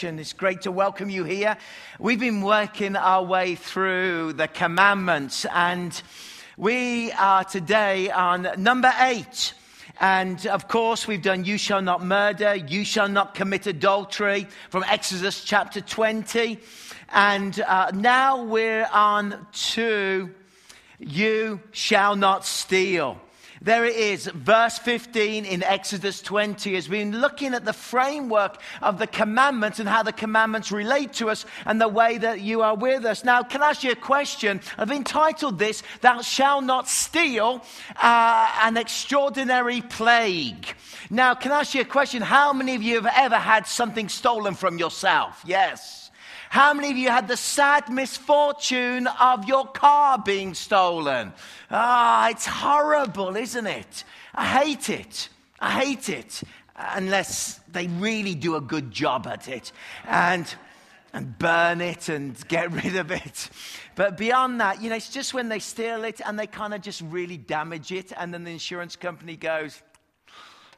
church, and it's great to welcome you here. We've been working our way through the commandments, and we are today on number eight. And of course, we've done you shall not murder, you shall not commit adultery from Exodus chapter 20. And uh, now we're on to you shall not steal. There it is, verse 15 in Exodus 20 has been looking at the framework of the commandments and how the commandments relate to us and the way that you are with us. Now, can I ask you a question? I've entitled this, Thou Shalt Not Steal, uh, an Extraordinary Plague. Now, can I ask you a question? How many of you have ever had something stolen from yourself? Yes. How many of you had the sad misfortune of your car being stolen? Ah, it's horrible, isn't it? I hate it. I hate it. Unless they really do a good job at it and, and burn it and get rid of it. But beyond that, you know, it's just when they steal it and they kind of just really damage it, and then the insurance company goes,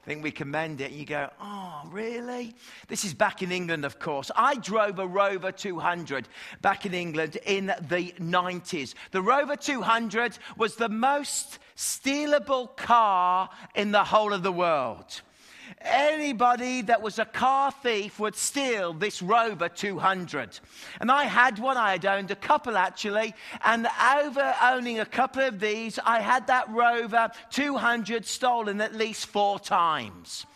think we commend it. And you go, oh, really? This is back in England, of course. I drove a Rover 200 back in England in the 90s. The Rover 200 was the most stealable car in the whole of the world. Anybody that was a car thief would steal this Rover 200. And I had one, I had owned a couple actually, and over owning a couple of these, I had that Rover 200 stolen at least four times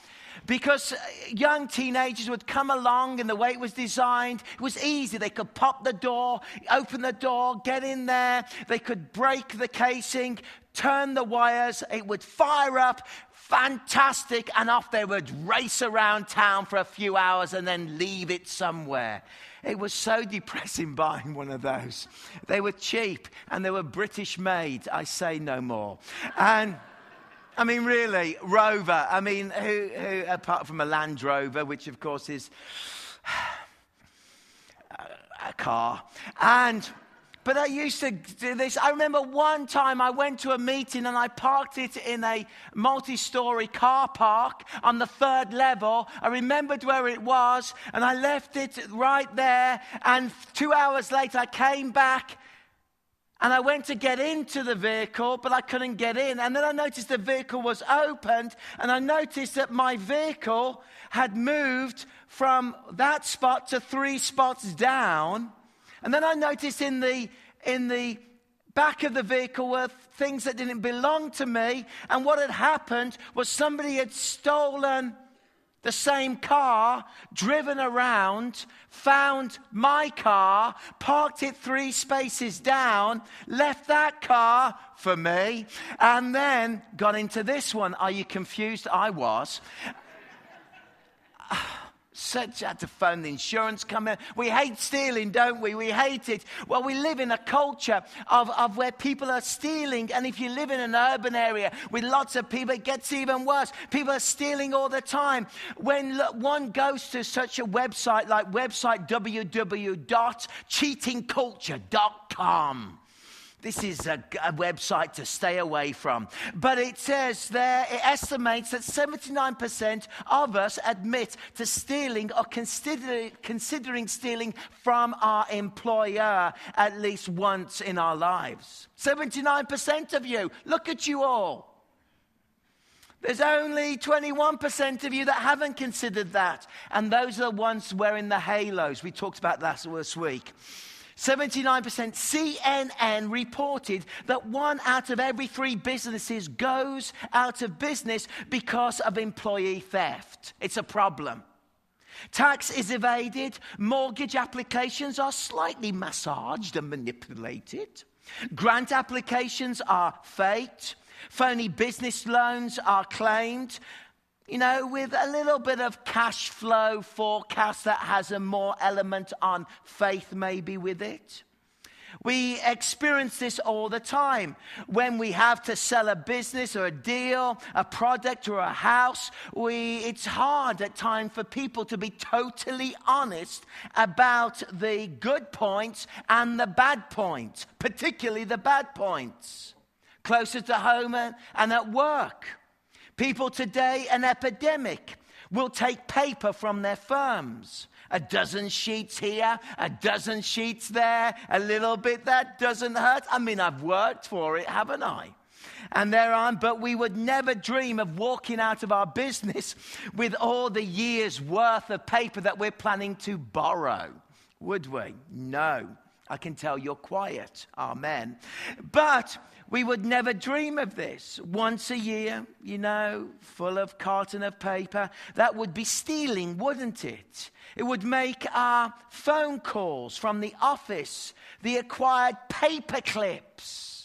because uh, young teenagers would come along and the way it was designed, it was easy. They could pop the door, open the door, get in there. They could break the casing, turn the wires. It would fire up, fantastic, and off they would race around town for a few hours and then leave it somewhere. It was so depressing buying one of those. They were cheap and they were British made. I say no more. And I mean, really, Rover. I mean, who, who apart from a Land Rover, which of course is a car, and but I used to do this. I remember one time I went to a meeting and I parked it in a multi story car park on the third level. I remembered where it was and I left it right there. And two hours later, I came back and I went to get into the vehicle, but I couldn't get in. And then I noticed the vehicle was opened, and I noticed that my vehicle had moved from that spot to three spots down. And then I noticed in the, in the back of the vehicle were things that didn't belong to me. And what had happened was somebody had stolen the same car, driven around, found my car, parked it three spaces down, left that car for me, and then got into this one. Are you confused? I was. Such had to phone the insurance company. We hate stealing, don't we? We hate it. Well, we live in a culture of, of where people are stealing. And if you live in an urban area with lots of people, it gets even worse. People are stealing all the time. When one goes to such a website like website www.cheatingculture.com, this is a, a, website to stay away from. But it says there, it estimates that 79% of us admit to stealing or consider, considering stealing from our employer at least once in our lives. 79% of you. Look at you all. There's only 21% of you that haven't considered that. And those are the ones wearing the halos. We talked about that last week. 79% CNN reported that one out of every three businesses goes out of business because of employee theft. It's a problem. Tax is evaded, mortgage applications are slightly massaged and manipulated, grant applications are faked, phony business loans are claimed, you know, with a little bit of cash flow forecast that has a more element on faith, maybe with it. We experience this all the time. When we have to sell a business or a deal, a product or a house, we, it's hard at times for people to be totally honest about the good points and the bad points, particularly the bad points, closer to home and at work. People today, an epidemic, will take paper from their firms A dozen sheets here, a dozen sheets there, a little bit that doesn't hurt. I mean, I've worked for it, haven't I? And there on, but we would never dream of walking out of our business with all the years' worth of paper that we're planning to borrow, would we? No. I can tell you're quiet. Amen. But we would never dream of this. Once a year, you know, full of carton of paper. That would be stealing, wouldn't it? It would make our phone calls from the office the acquired paper clips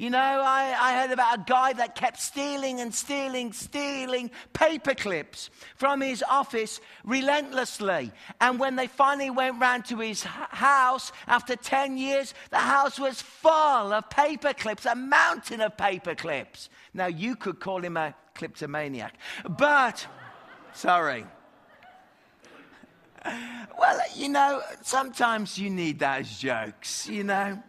you know, I, I, heard about a guy that kept stealing and stealing, stealing paper clips from his office relentlessly. And when they finally went round to his house after 10 years, the house was full of paper clips, a mountain of paper clips. Now, you could call him a kleptomaniac, but, sorry. Well, you know, sometimes you need those jokes, you know.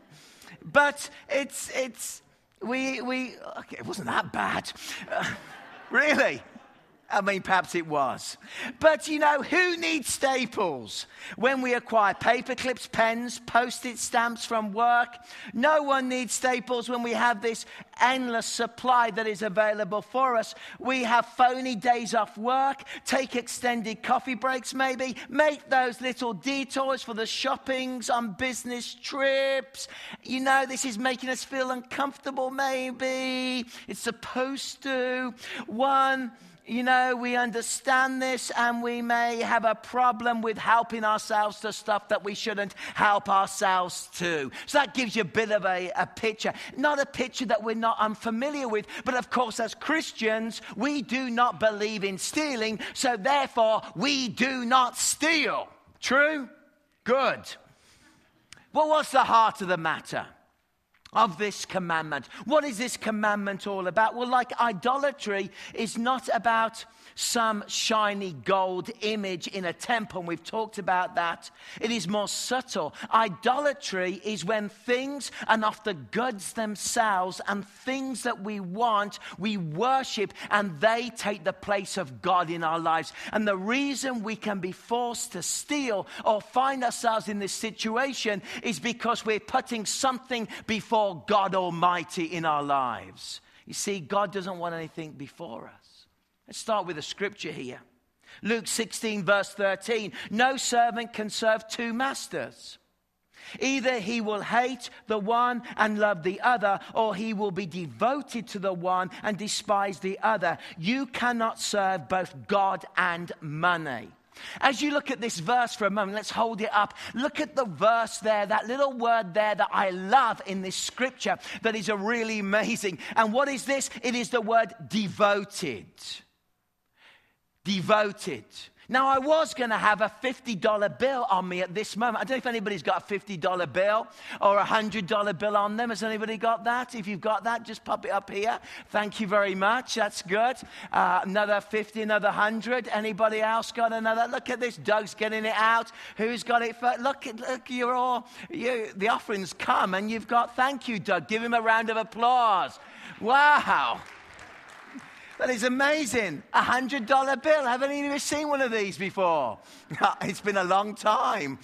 But it's, it's, we, we, okay, it wasn't that bad. Uh, really? I mean, perhaps it was. But you know, who needs staples when we acquire paper clips, pens, post it stamps from work? No one needs staples when we have this endless supply that is available for us. We have phony days off work, take extended coffee breaks, maybe, make those little detours for the shoppings on business trips. You know, this is making us feel uncomfortable, maybe. It's supposed to. One, you know, we understand this and we may have a problem with helping ourselves to stuff that we shouldn't help ourselves to. So that gives you a bit of a, a picture. Not a picture that we're not unfamiliar with, but of course, as Christians, we do not believe in stealing, so therefore, we do not steal. True? Good. Well, what's the heart of the matter? Of this commandment. What is this commandment all about? Well, like idolatry is not about some shiny gold image in a temple. and We've talked about that. It is more subtle. Idolatry is when things and the goods themselves and things that we want, we worship, and they take the place of God in our lives. And the reason we can be forced to steal or find ourselves in this situation is because we're putting something before before God Almighty in our lives. You see, God doesn't want anything before us. Let's start with a scripture here. Luke 16, verse 13. No servant can serve two masters. Either he will hate the one and love the other, or he will be devoted to the one and despise the other. You cannot serve both God and money. As you look at this verse for a moment, let's hold it up. Look at the verse there, that little word there that I love in this scripture that is a really amazing. And what is this? It is the word devoted. Devoted. Now, I was going to have a $50 bill on me at this moment. I don't know if anybody's got a $50 bill or a $100 bill on them. Has anybody got that? If you've got that, just pop it up here. Thank you very much. That's good. Uh, another 50, another 100. Anybody else got another? Look at this. Doug's getting it out. Who's got it? For, look, look, you're all, you, the offerings come and you've got, thank you, Doug. Give him a round of applause. Wow. That is amazing. A hundred dollar bill. Haven't even seen one of these before. it's been a long time.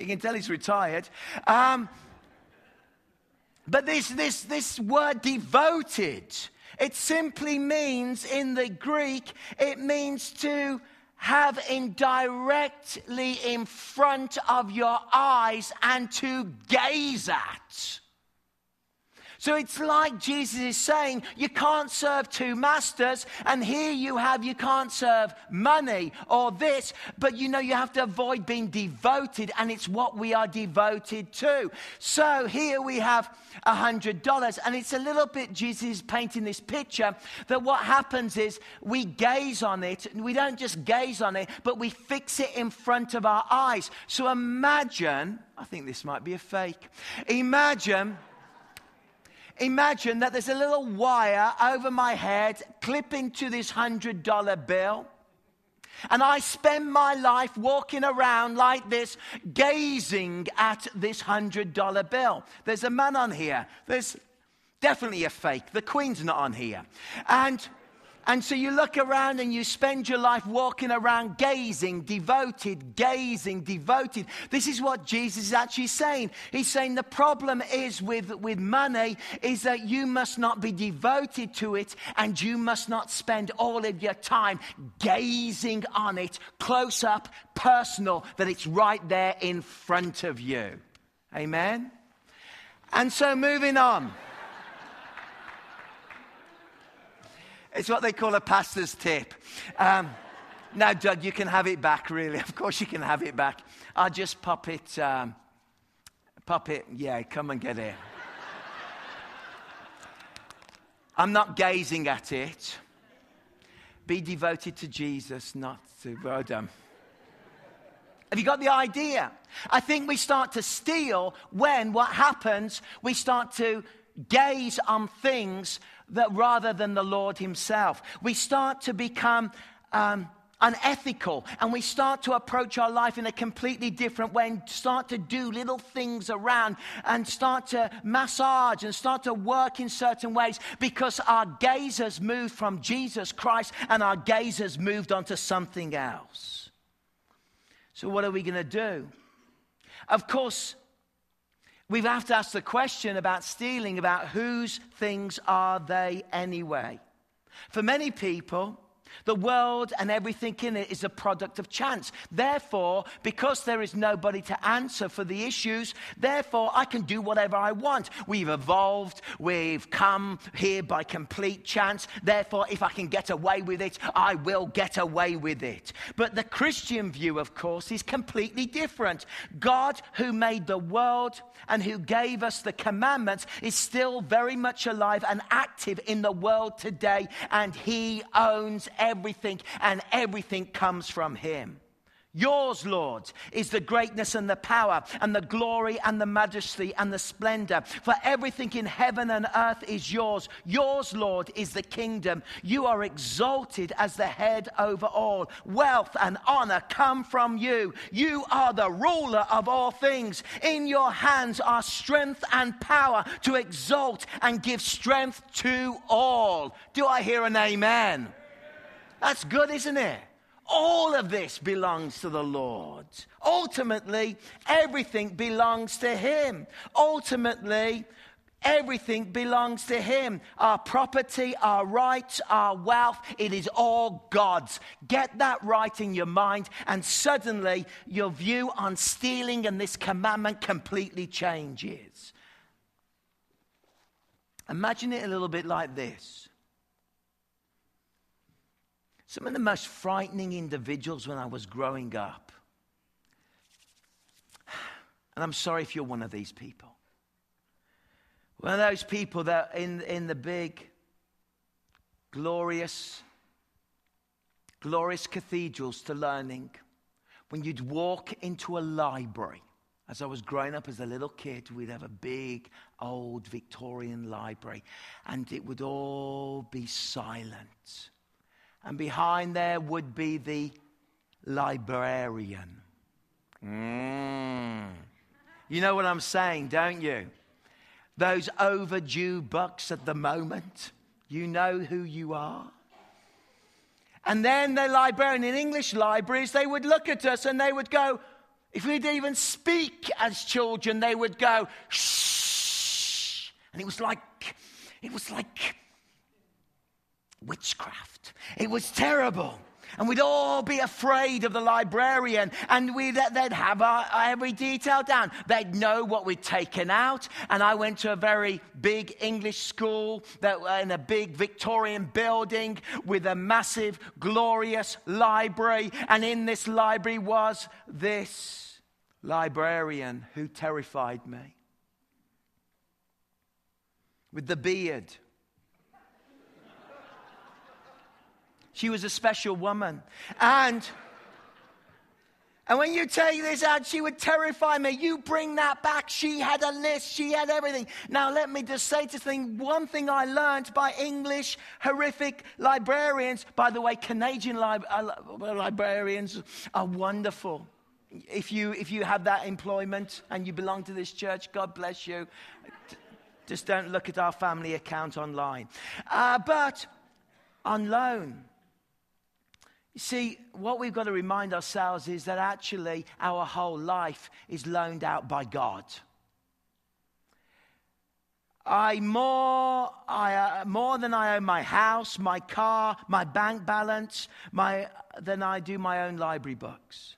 You can tell he's retired. Um, but this, this, this word devoted, it simply means in the Greek, it means to have indirectly in front of your eyes and to gaze at. So it's like Jesus is saying, you can't serve two masters, and here you have, you can't serve money or this, but you know, you have to avoid being devoted, and it's what we are devoted to. So here we have a hundred dollars, and it's a little bit, Jesus painting this picture that what happens is we gaze on it, and we don't just gaze on it, but we fix it in front of our eyes. So imagine, I think this might be a fake. Imagine Imagine that there's a little wire over my head clipping to this $100 bill. And I spend my life walking around like this, gazing at this $100 bill. There's a man on here. There's definitely a fake. The Queen's not on here. And And so you look around and you spend your life walking around gazing, devoted, gazing, devoted. This is what Jesus is actually saying. He's saying the problem is with, with money is that you must not be devoted to it and you must not spend all of your time gazing on it, close up, personal, that it's right there in front of you. Amen? And so moving on. It's what they call a pastor's tip. Um, now, Doug, you can have it back, really. Of course, you can have it back. I'll just pop it, um, pop it. Yeah, come and get it. I'm not gazing at it. Be devoted to Jesus, not to. Done. Have you got the idea? I think we start to steal when what happens, we start to gaze on things that rather than the Lord Himself. We start to become um, unethical and we start to approach our life in a completely different way and start to do little things around and start to massage and start to work in certain ways because our gaze has moved from Jesus Christ and our gaze has moved onto something else. So, what are we going to do? Of course, we have to ask the question about stealing about whose things are they anyway? For many people, the world and everything in it is a product of chance. Therefore, because there is nobody to answer for the issues, therefore I can do whatever I want. We've evolved, we've come here by complete chance. Therefore, if I can get away with it, I will get away with it. But the Christian view, of course, is completely different. God, who made the world and who gave us the commandments, is still very much alive and active in the world today, and He owns everything, and everything comes from Him. Yours, Lord, is the greatness and the power and the glory and the majesty and the splendor. For everything in heaven and earth is yours. Yours, Lord, is the kingdom. You are exalted as the head over all. Wealth and honor come from you. You are the ruler of all things. In your hands are strength and power to exalt and give strength to all. Do I hear an amen? That's good, isn't it? All of this belongs to the Lord. Ultimately, everything belongs to Him. Ultimately, everything belongs to Him. Our property, our rights, our wealth, it is all God's. Get that right in your mind, and suddenly your view on stealing and this commandment completely changes. Imagine it a little bit like this some of the most frightening individuals when I was growing up. And I'm sorry if you're one of these people. One of those people that in, in the big, glorious, glorious cathedrals to learning, when you'd walk into a library, as I was growing up as a little kid, we'd have a big old Victorian library, and it would all be silent and behind there would be the librarian. Mm. You know what I'm saying, don't you? Those overdue bucks at the moment. You know who you are. And then the librarian in English libraries, they would look at us and they would go, if we'd even speak as children, they would go, shh. And it was like, it was like witchcraft. It was terrible. And we'd all be afraid of the librarian, and we'd, they'd have our, every detail down. They'd know what we'd taken out. And I went to a very big English school that, uh, in a big Victorian building with a massive, glorious library. And in this library was this librarian who terrified me with the beard She was a special woman. And and when you take this out, she would terrify me. You bring that back. She had a list. She had everything. Now, let me just say to thing, one thing I learned by English horrific librarians, by the way, Canadian uh, librarians are wonderful. If you, if you have that employment and you belong to this church, God bless you. Just don't look at our family account online. Uh, but on loan. You see, what we've got to remind ourselves is that actually our whole life is loaned out by God. I more, I, uh, more than I own my house, my car, my bank balance, my, than I do my own library books.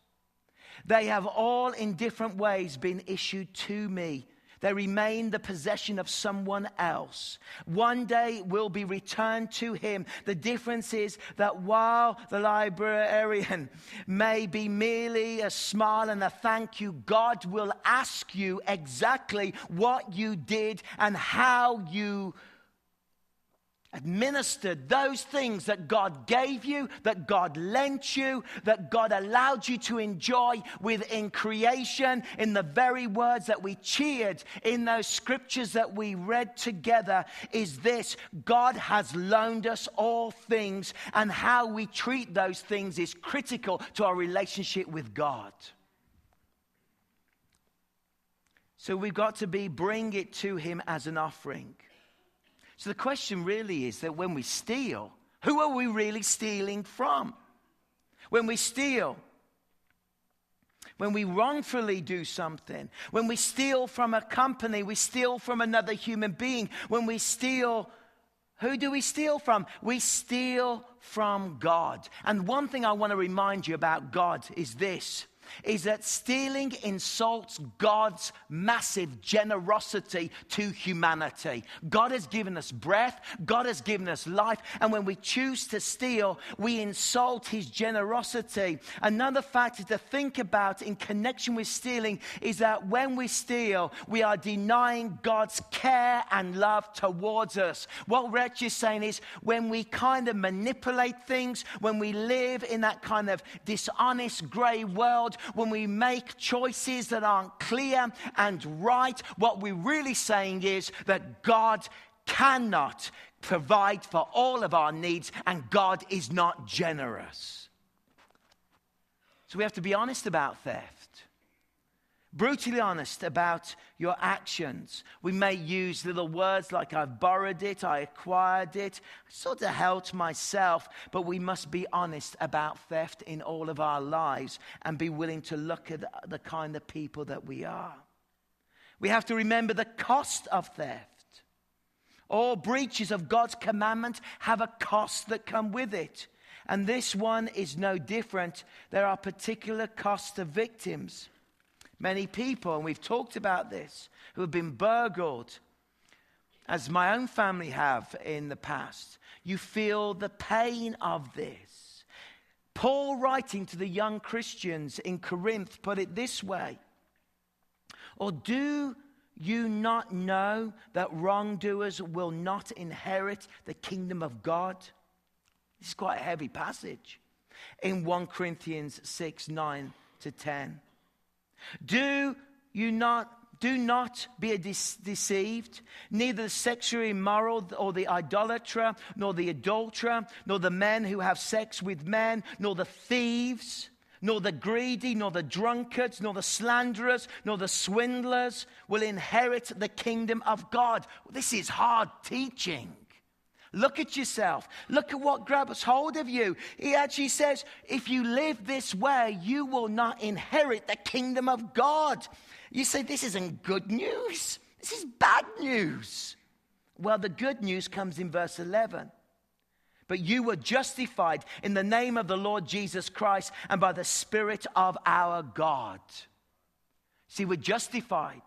They have all in different ways been issued to me they remain the possession of someone else. One day will be returned to him. The difference is that while the librarian may be merely a smile and a thank you, God will ask you exactly what you did and how you administered those things that God gave you, that God lent you, that God allowed you to enjoy within creation, in the very words that we cheered in those scriptures that we read together, is this God has loaned us all things, and how we treat those things is critical to our relationship with God. So we've got to be bring it to Him as an offering. So the question really is that when we steal, who are we really stealing from? When we steal, when we wrongfully do something, when we steal from a company, we steal from another human being, when we steal, who do we steal from? We steal from God. And one thing I want to remind you about God is this is that stealing insults God's massive generosity to humanity. God has given us breath, God has given us life, and when we choose to steal, we insult his generosity. Another factor to think about in connection with stealing is that when we steal, we are denying God's care and love towards us. What Rich is saying is when we kind of manipulate things, when we live in that kind of dishonest gray world, when we make choices that aren't clear and right, what we're really saying is that God cannot provide for all of our needs and God is not generous. So we have to be honest about theft brutally honest about your actions. We may use little words like I've borrowed it, I acquired it, I sort of helped myself, but we must be honest about theft in all of our lives and be willing to look at the kind of people that we are. We have to remember the cost of theft. All breaches of God's commandment have a cost that come with it. And this one is no different. There are particular costs to victims. Many people, and we've talked about this, who have been burgled, as my own family have in the past. You feel the pain of this. Paul, writing to the young Christians in Corinth, put it this way Or do you not know that wrongdoers will not inherit the kingdom of God? This is quite a heavy passage in 1 Corinthians 6 9 to 10. Do you not do not be deceived. Neither the sexually immoral or the idolater, nor the adulterer, nor the men who have sex with men, nor the thieves, nor the greedy, nor the drunkards, nor the slanderers, nor the swindlers will inherit the kingdom of God. This is hard teaching. Look at yourself. Look at what grabs hold of you. He actually says, if you live this way, you will not inherit the kingdom of God. You say, this isn't good news. This is bad news. Well, the good news comes in verse 11. But you were justified in the name of the Lord Jesus Christ and by the Spirit of our God. See, we're justified.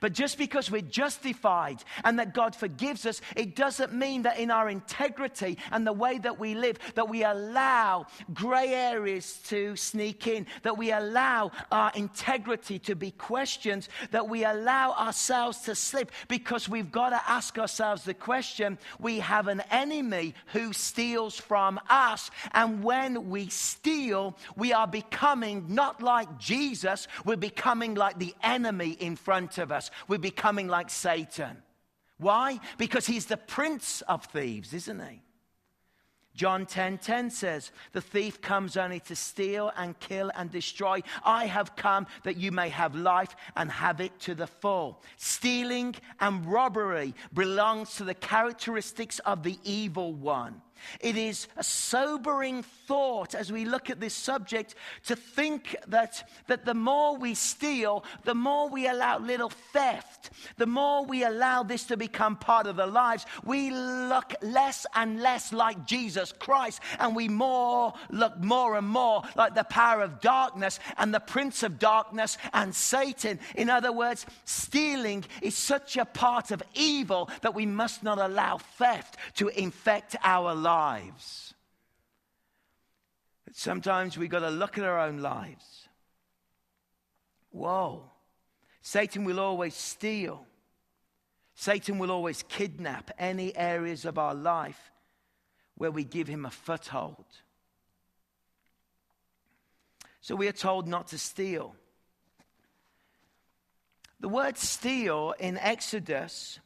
But just because we're justified and that God forgives us, it doesn't mean that in our integrity and the way that we live, that we allow gray areas to sneak in, that we allow our integrity to be questioned, that we allow ourselves to slip, because we've got to ask ourselves the question we have an enemy who steals from us. And when we steal, we are becoming not like Jesus, we're becoming like the enemy in front of of us. We're becoming like Satan. Why? Because he's the prince of thieves, isn't he? John 10:10 10, 10 says, "The thief comes only to steal and kill and destroy. I have come that you may have life and have it to the full." Stealing and robbery belongs to the characteristics of the evil one. It is a sobering thought as we look at this subject to think that, that the more we steal, the more we allow little theft, the more we allow this to become part of the lives, we look less and less like Jesus Christ, and we more look more and more like the power of darkness and the prince of darkness and Satan. In other words, stealing is such a part of evil that we must not allow theft to infect our lives. But sometimes we've got to look at our own lives. Whoa. Satan will always steal. Satan will always kidnap any areas of our life where we give him a foothold. So we are told not to steal. The word steal in Exodus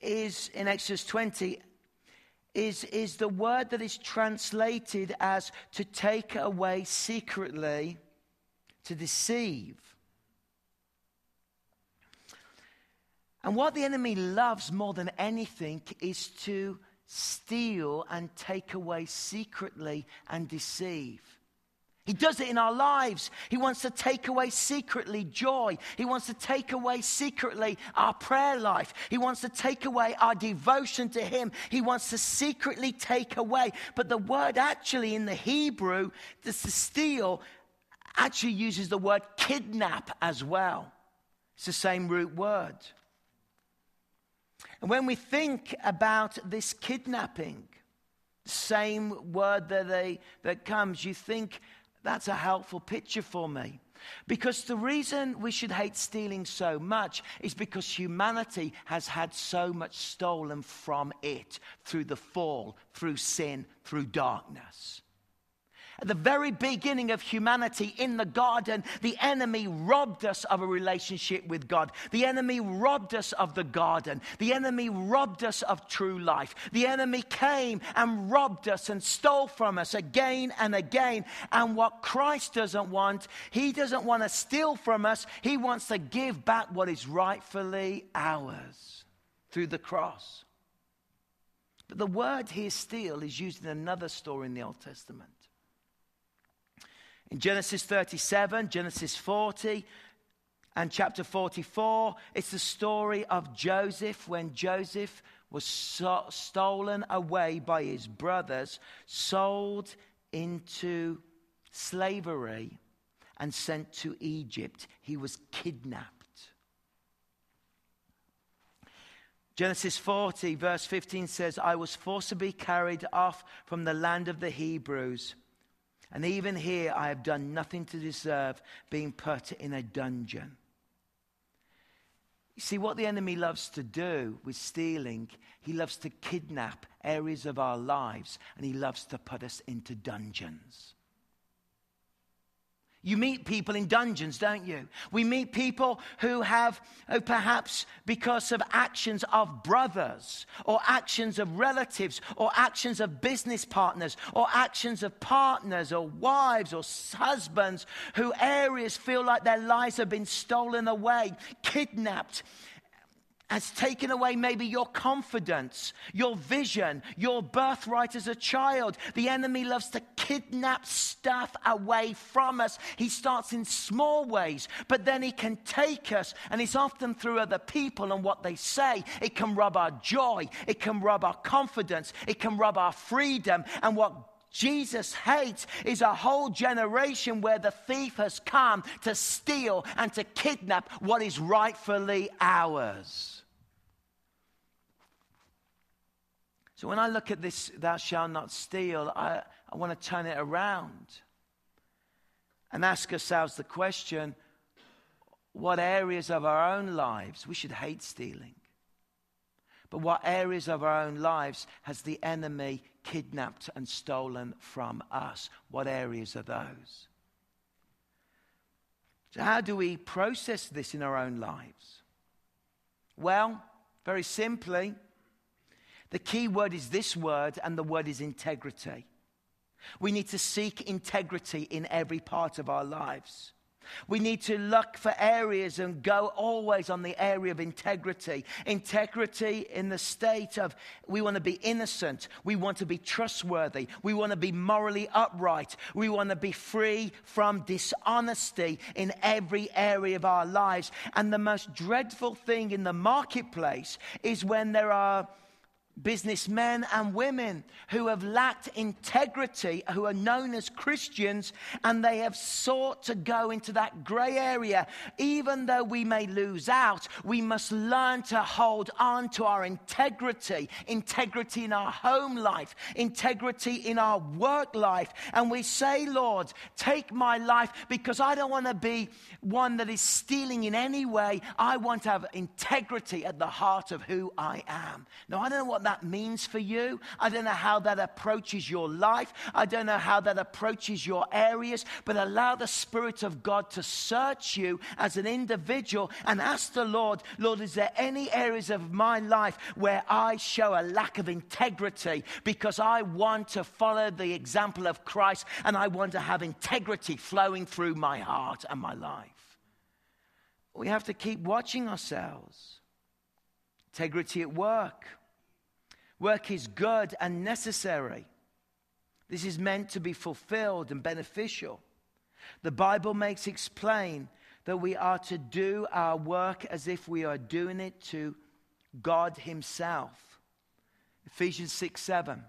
is, in Exodus 20, is, is the word that is translated as to take away secretly, to deceive. And what the enemy loves more than anything is to steal and take away secretly and deceive. He does it in our lives. He wants to take away secretly joy. He wants to take away secretly our prayer life. He wants to take away our devotion to Him. He wants to secretly take away. But the word actually in the Hebrew, the steal, actually uses the word kidnap as well. It's the same root word. And when we think about this kidnapping, same word that, they, that comes, you think that's a helpful picture for me. Because the reason we should hate stealing so much is because humanity has had so much stolen from it through the fall, through sin, through darkness. At the very beginning of humanity in the garden, the enemy robbed us of a relationship with God. The enemy robbed us of the garden. The enemy robbed us of true life. The enemy came and robbed us and stole from us again and again. And what Christ doesn't want, he doesn't want to steal from us. He wants to give back what is rightfully ours through the cross. But the word here, steal, is used in another story in the Old Testament. In Genesis 37, Genesis 40, and chapter 44, it's the story of Joseph when Joseph was so- stolen away by his brothers, sold into slavery, and sent to Egypt. He was kidnapped. Genesis 40, verse 15 says, I was forcibly carried off from the land of the Hebrews and even here, I have done nothing to deserve being put in a dungeon. You see, what the enemy loves to do with stealing, he loves to kidnap areas of our lives and he loves to put us into dungeons. You meet people in dungeons, don't you? We meet people who have, who perhaps because of actions of brothers, or actions of relatives, or actions of business partners, or actions of partners, or wives, or husbands, who areas feel like their lives have been stolen away, kidnapped, has taken away maybe your confidence, your vision, your birthright as a child. The enemy loves to kidnap stuff away from us. He starts in small ways, but then he can take us, and it's often through other people and what they say. It can rob our joy, it can rob our confidence, it can rob our freedom, and what Jesus hates is a whole generation where the thief has come to steal and to kidnap what is rightfully ours. So when I look at this, thou shalt not steal, I, I want to turn it around and ask ourselves the question what areas of our own lives we should hate stealing? But what areas of our own lives has the enemy kidnapped and stolen from us? What areas are those? So, how do we process this in our own lives? Well, very simply, the key word is this word, and the word is integrity. We need to seek integrity in every part of our lives. We need to look for areas and go always on the area of integrity. Integrity in the state of we want to be innocent, we want to be trustworthy, we want to be morally upright, we want to be free from dishonesty in every area of our lives. And the most dreadful thing in the marketplace is when there are businessmen and women who have lacked integrity, who are known as Christians, and they have sought to go into that grey area. Even though we may lose out, we must learn to hold on to our integrity integrity in our home life, integrity in our work life. And we say, Lord, take my life because I don't want to be one that is stealing in any way. I want to have integrity at the heart of who I am. Now, I don't know what that means for you. I don't know how that approaches your life. I don't know how that approaches your areas, but allow the Spirit of God to search you as an individual and ask the Lord, Lord, is there any areas of my life where I show a lack of integrity because I want to follow the example of Christ and I want to have integrity flowing through my heart and my life? We have to keep watching ourselves. Integrity at work Work is good and necessary. This is meant to be fulfilled and beneficial. The Bible makes it plain that we are to do our work as if we are doing it to God Himself. Ephesians 6 7.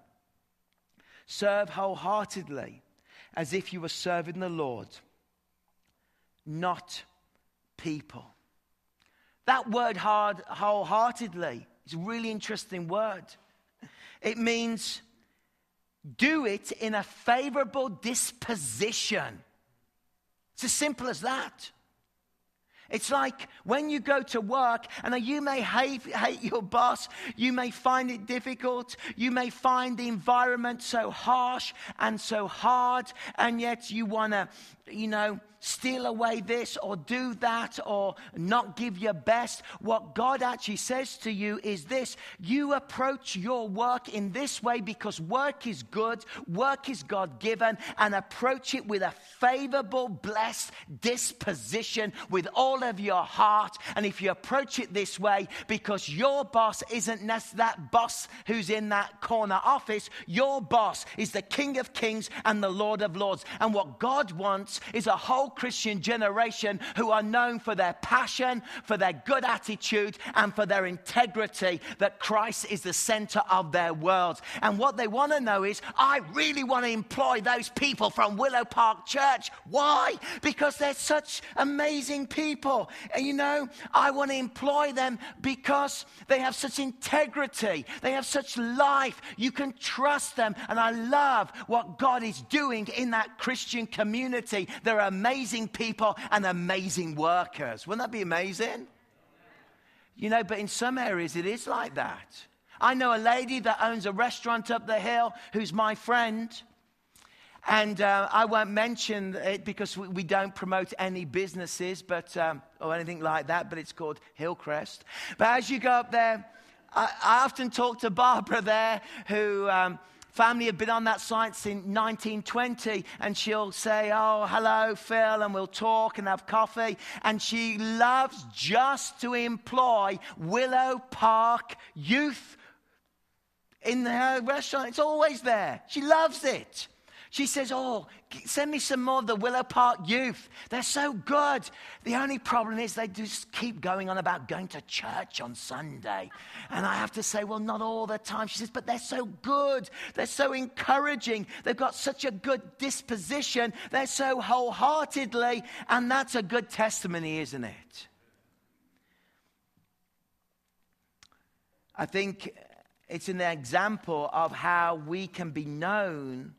Serve wholeheartedly as if you were serving the Lord, not people. That word hard, wholeheartedly is a really interesting word. It means do it in a favorable disposition. It's as simple as that. It's like when you go to work, and you may hate, hate, your boss, you may find it difficult, you may find the environment so harsh and so hard, and yet you want to, you know, steal away this or do that or not give your best. What God actually says to you is this you approach your work in this way because work is good, work is God given, and approach it with a favorable, blessed disposition with all of your heart. And if you approach it this way, because your boss isn't that boss who's in that corner office, your boss is the King of Kings and the Lord of Lords. And what God wants is a whole Christian generation who are known for their passion, for their good attitude, and for their integrity, that Christ is the center of their world. And what they want to know is, I really want to employ those people from Willow Park Church. Why? Because they're such amazing people. And you know, I want to employ them because they have such integrity, they have such life. You can trust them. And I love what God is doing in that Christian community. They're amazing amazing people and amazing workers. Wouldn't that be amazing? You know, but in some areas it is like that. I know a lady that owns a restaurant up the hill who's my friend. And uh, I won't mention it because we, we don't promote any businesses but, um, or anything like that, but it's called Hillcrest. But as you go up there, I, I often talk to Barbara there who. Um, Family have been on that site since 1920, and she'll say, Oh, hello, Phil, and we'll talk and have coffee. And she loves just to employ Willow Park youth in her restaurant. It's always there. She loves it. She says, Oh, send me some more of the Willow Park youth. They're so good. The only problem is they just keep going on about going to church on Sunday. And I have to say, Well, not all the time. She says, But they're so good. They're so encouraging. They've got such a good disposition. They're so wholeheartedly. And that's a good testimony, isn't it? I think it's an example of how we can be known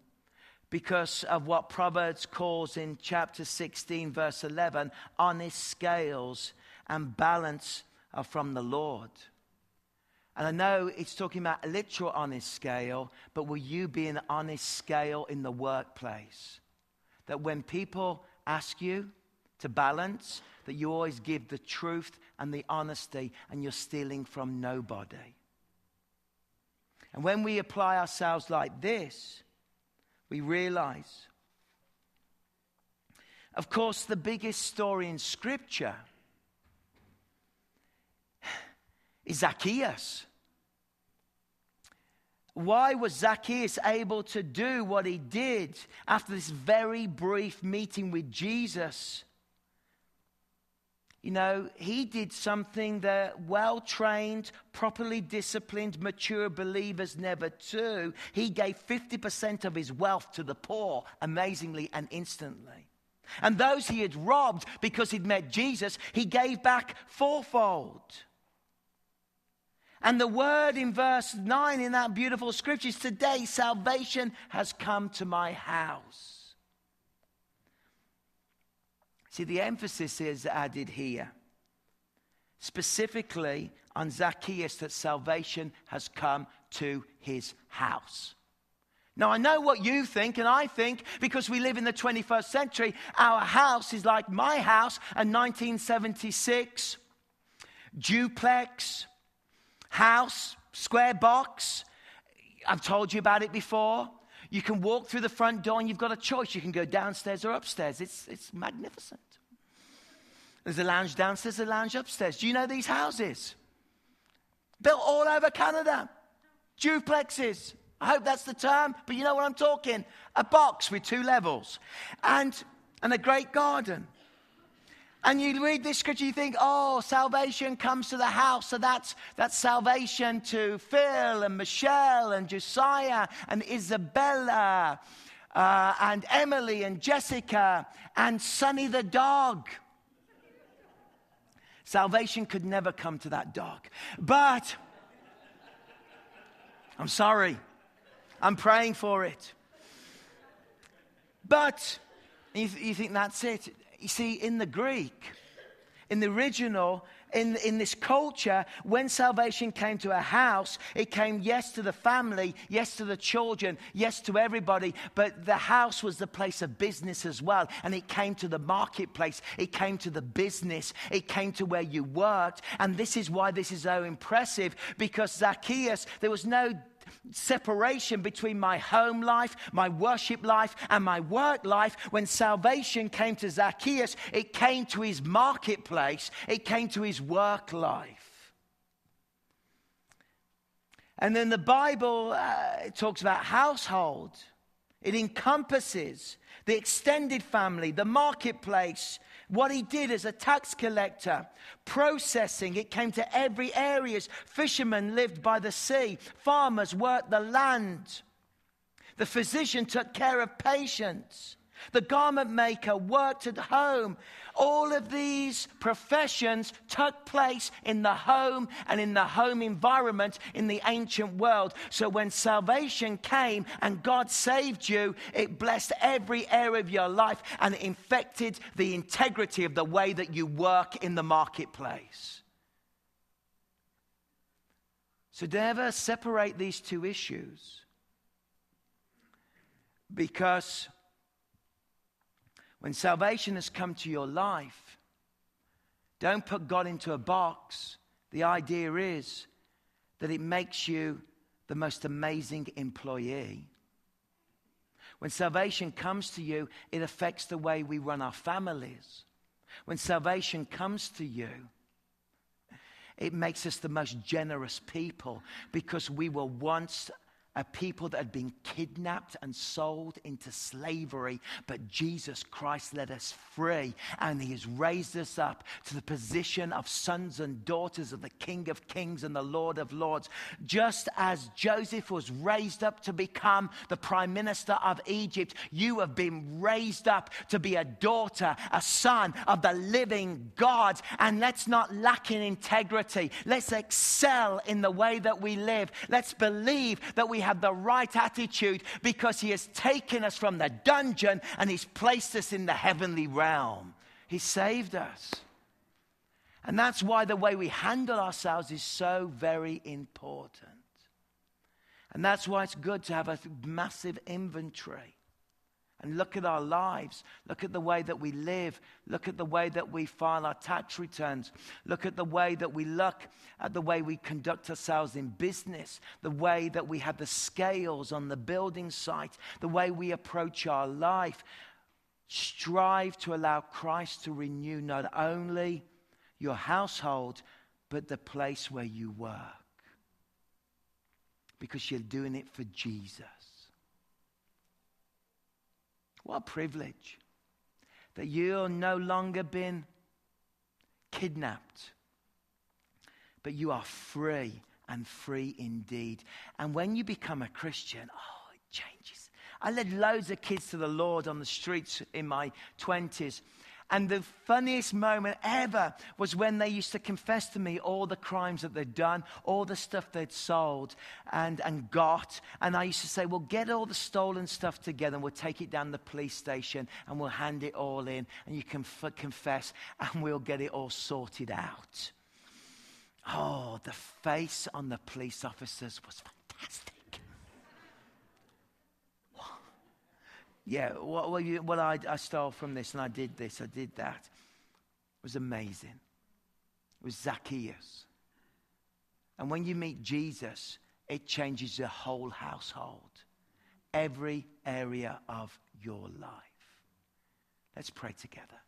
because of what Proverbs calls in chapter 16, verse 11 honest scales and balance are from the Lord. And I know it's talking about a literal honest scale, but will you be an honest scale in the workplace? That when people ask you to balance, that you always give the truth and the honesty and you're stealing from nobody. And when we apply ourselves like this, we realize of course, the biggest story in Scripture is Zacchaeus. Why was Zacchaeus able to do what he did after this very brief meeting with Jesus? You know, he did something that well trained, properly disciplined, mature believers never do. He gave 50% of his wealth to the poor, amazingly and instantly. And those he had robbed because he'd met Jesus, he gave back fourfold. And the word in verse 9 in that beautiful scripture is today salvation has come to my house. See, the emphasis is added here, specifically on Zacchaeus, that salvation has come to his house. Now, I know what you think, and I think because we live in the 21st century, our house is like my house, a 1976 duplex house, square box. I've told you about it before. You can walk through the front door and you've got a choice. You can go downstairs or upstairs. It's, it's magnificent. There's a lounge downstairs, a lounge upstairs. Do you know these houses? Built all over Canada. Duplexes. I hope that's the term, but you know what I'm talking. A box with two levels and, and a great garden. And you read this scripture, you think, oh, salvation comes to the house. So that's, that's salvation to Phil and Michelle and Josiah and Isabella uh, and Emily and Jessica and Sonny the dog. Salvation could never come to that dog. But I'm sorry. I'm praying for it. But you, th- you think that's it. You see, in the Greek, in the original, in, in this culture, when salvation came to a house, it came, yes, to the family, yes, to the children, yes, to everybody, but the house was the place of business as well. And it came to the marketplace, it came to the business, it came to where you worked. And this is why this is so impressive because Zacchaeus, there was no separation between my home life, my worship life, and my work life. When salvation came to Zacchaeus, it came to his marketplace, it came to his work life. And then the Bible uh, talks about household. It encompasses the extended family, the marketplace, what he did as a tax collector, processing, it came to every areas. Fishermen lived by the sea, farmers worked the land. The physician took care of patients. The garment maker worked at home. All of these professions took place in the home and in the home environment in the ancient world. So when salvation came and God saved you, it blessed every area of your life and it infected the integrity of the way that you work in the marketplace. So, never separate these two issues because when salvation has come to your life, don't put God into a box. The idea is that it makes you the most amazing employee. When salvation comes to you, it affects the way we run our families. When salvation comes to you, it makes us the most generous people because we were once a people that had been kidnapped and sold into slavery, but Jesus Christ let us free, and He has raised us up to the position of sons and daughters of the King of Kings and the Lord of Lords. Just as Joseph was raised up to become the Prime Minister of Egypt, you have been raised up to be a daughter, a son of the living God. And let's not lack in integrity. Let's excel in the way that we live. Let's believe that we have the right attitude because He has taken us from the dungeon and He's placed us in the heavenly realm. He saved us. And that's why the way we handle ourselves is so very important. And that's why it's good to have a massive inventory and look at our lives. Look at the way that we live. Look at the way that we file our tax returns. Look at the way that we look at the way we conduct ourselves in business, the way that we have the scales on the building site, the way we approach our life. strive to allow Christ to renew not only your household, but the place where you work. Because you're doing it for Jesus. What a privilege that you're no longer been kidnapped, but you are free and free indeed. And when you become a Christian, oh, it changes. I led loads of kids to the Lord on the streets in my 20s. And the funniest moment ever was when they used to confess to me all the crimes that they'd done, all the stuff they'd sold and, and got. And I used to say, Well, get all the stolen stuff together and we'll take it down the police station and we'll hand it all in and you can f- confess and we'll get it all sorted out. Oh, the face on the police officers was fantastic. Yeah, what, you, I, I stole from this and I did this, I did that. It was amazing. It was Zacchaeus. And when you meet Jesus, it changes the whole household, every area of your life. Let's pray together.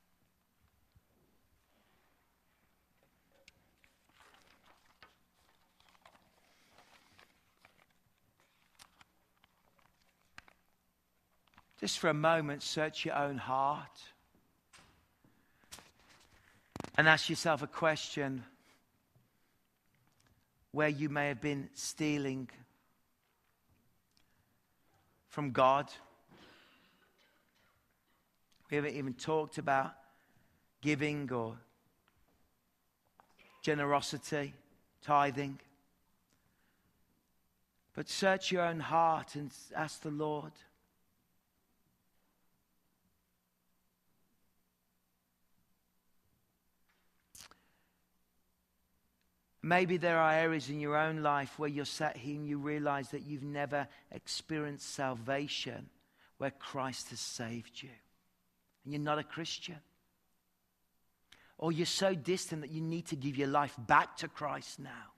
Just for a moment, search your own heart and ask yourself a question where you may have been stealing from God. We haven't even talked about giving or generosity, tithing. But search your own heart and ask the Lord Maybe there are areas in your own life where you're sat here and you realize that you've never experienced salvation where Christ has saved you. And you're not a Christian. Or you're so distant that you need to give your life back to Christ now.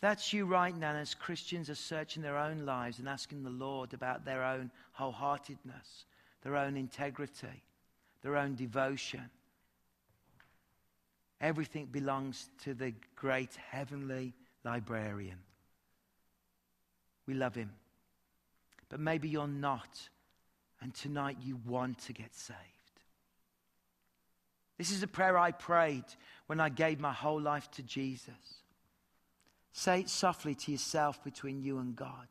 That's you right now, as Christians are searching their own lives and asking the Lord about their own wholeheartedness, their own integrity, their own devotion. Everything belongs to the great heavenly librarian. We love him. But maybe you're not, and tonight you want to get saved. This is a prayer I prayed when I gave my whole life to Jesus. Say it softly to yourself between you and God.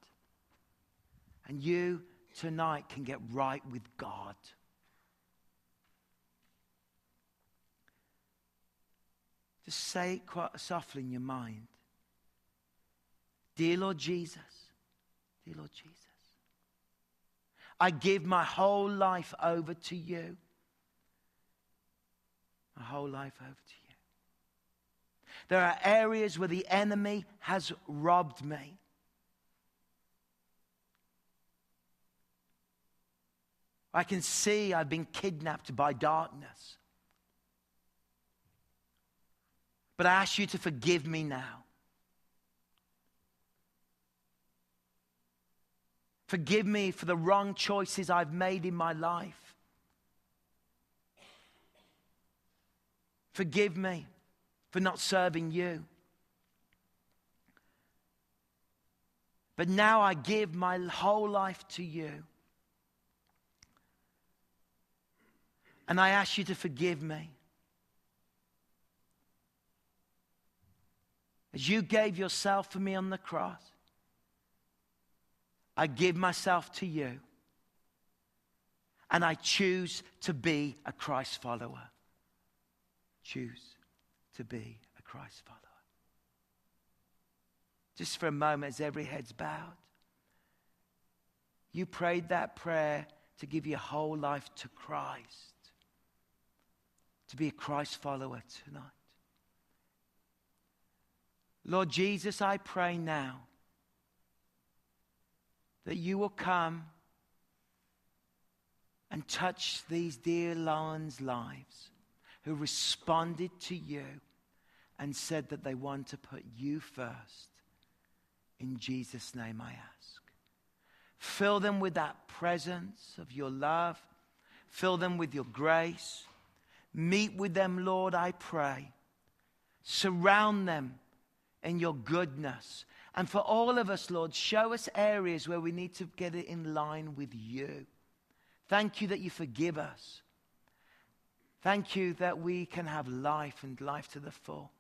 And you tonight can get right with God. Just say it quite softly in your mind. Dear Lord Jesus, dear Lord Jesus, I give my whole life over to you. My whole life over to you. There are areas where the enemy has robbed me. I can see I've been kidnapped by darkness. But I ask you to forgive me now. Forgive me for the wrong choices I've made in my life. Forgive me for not serving you. But now I give my whole life to you. And I ask you to forgive me. As you gave yourself for me on the cross, I give myself to you. And I choose to be a Christ follower. Choose to be a Christ follower. Just for a moment, as every head's bowed, you prayed that prayer to give your whole life to Christ, to be a Christ follower tonight. Lord Jesus, I pray now that you will come and touch these dear lions' lives who responded to you and said that they want to put you first. In Jesus' name I ask. Fill them with that presence of your love. Fill them with your grace. Meet with them, Lord, I pray. Surround them in your goodness. And for all of us, Lord, show us areas where we need to get it in line with you. Thank you that you forgive us. Thank you that we can have life and life to the full.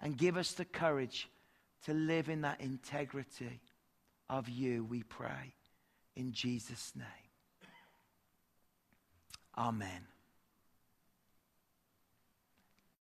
And give us the courage to live in that integrity of you, we pray. In Jesus' name. Amen.